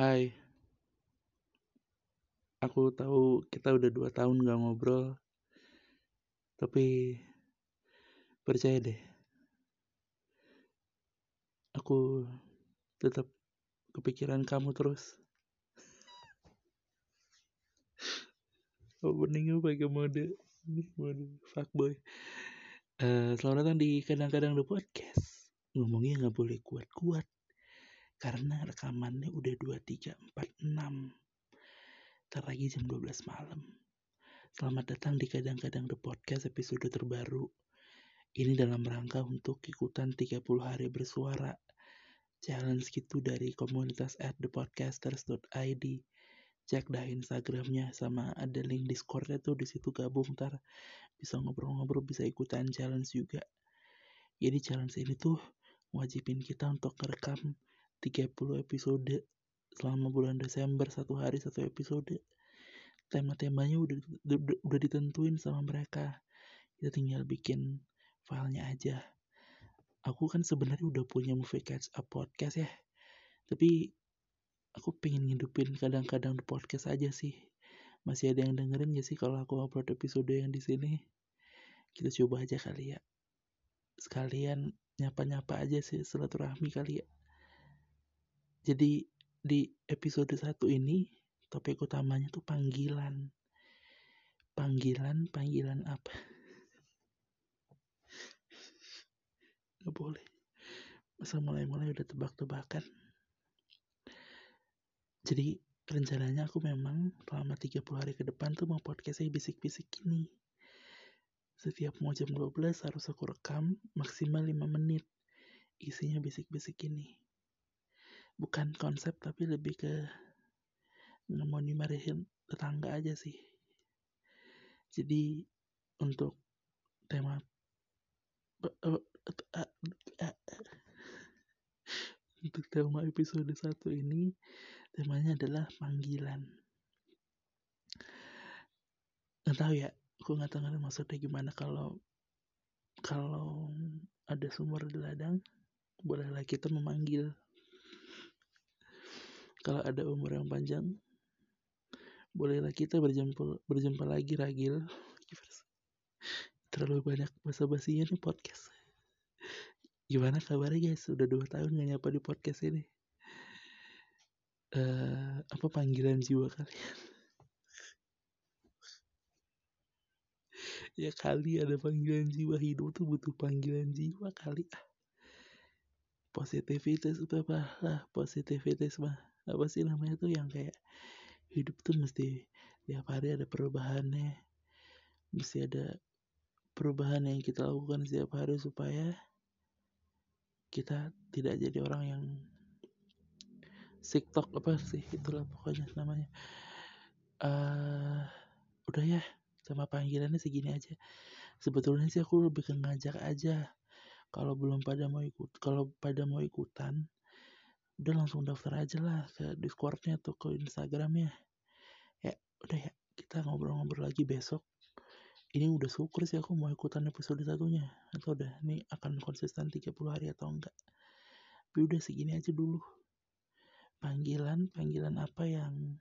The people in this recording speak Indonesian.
Hai, aku tahu kita udah dua tahun gak ngobrol, tapi percaya deh, aku tetap kepikiran kamu terus. Openingnya pakai mode ini mode fuckboy. Uh, selamat datang di kadang-kadang the podcast. Ngomongnya nggak boleh kuat-kuat karena rekamannya udah 2346 Ntar lagi jam 12 malam. Selamat datang di Kadang-Kadang The Podcast episode terbaru. Ini dalam rangka untuk ikutan 30 hari bersuara. Challenge gitu dari komunitas at thepodcasters.id Cek dah Instagramnya sama ada link Discordnya tuh di situ gabung. Ntar bisa ngobrol-ngobrol bisa ikutan challenge juga. Jadi challenge ini tuh wajibin kita untuk merekam 30 episode selama bulan Desember satu hari satu episode. Tema-temanya udah, udah udah ditentuin sama mereka. Kita tinggal bikin filenya aja. Aku kan sebenarnya udah punya movie catch up podcast ya. Tapi aku pengen ngidupin kadang-kadang di podcast aja sih. Masih ada yang dengerin gak sih kalau aku upload episode yang di sini? Kita coba aja kali ya. Sekalian nyapa-nyapa aja sih silaturahmi kali ya jadi di episode satu ini topik utamanya tuh panggilan. Panggilan, panggilan apa? Gak boleh. Masa mulai-mulai udah tebak-tebakan. Jadi rencananya aku memang selama 30 hari ke depan tuh mau podcastnya bisik-bisik gini. Setiap mau jam 12 harus aku rekam maksimal 5 menit. Isinya bisik-bisik gini bukan konsep tapi lebih ke nggak mau tetangga aja sih. Jadi untuk tema untuk tema episode satu ini temanya adalah panggilan. Nggak tahu ya aku nggak tahu maksudnya gimana. Kalau kalau ada sumur di ladang bolehlah kita memanggil kalau ada umur yang panjang bolehlah kita berjumpa berjumpa lagi ragil. Terlalu banyak bahasa basinya nih podcast. Gimana kabarnya guys? Udah dua tahun gak nyapa di podcast ini. Uh, apa panggilan jiwa kalian? Ya kali ada panggilan jiwa. Hidup tuh butuh panggilan jiwa kali. Ah positivitas apa? Lah positivitas mah apa sih namanya tuh yang kayak hidup tuh mesti tiap hari ada perubahannya. Mesti ada perubahan yang kita lakukan setiap hari supaya kita tidak jadi orang yang tiktok apa sih itulah pokoknya namanya. Uh, udah ya sama panggilannya segini aja. Sebetulnya sih aku lebih ke ngajak aja. Kalau belum pada mau ikut kalau pada mau ikutan udah langsung daftar aja lah ke discordnya atau ke instagramnya. Ya udah ya kita ngobrol-ngobrol lagi besok. Ini udah syukur sih aku mau ikutan episode satunya. Atau udah ini akan konsisten 30 hari atau enggak. Tapi udah segini aja dulu. Panggilan panggilan apa yang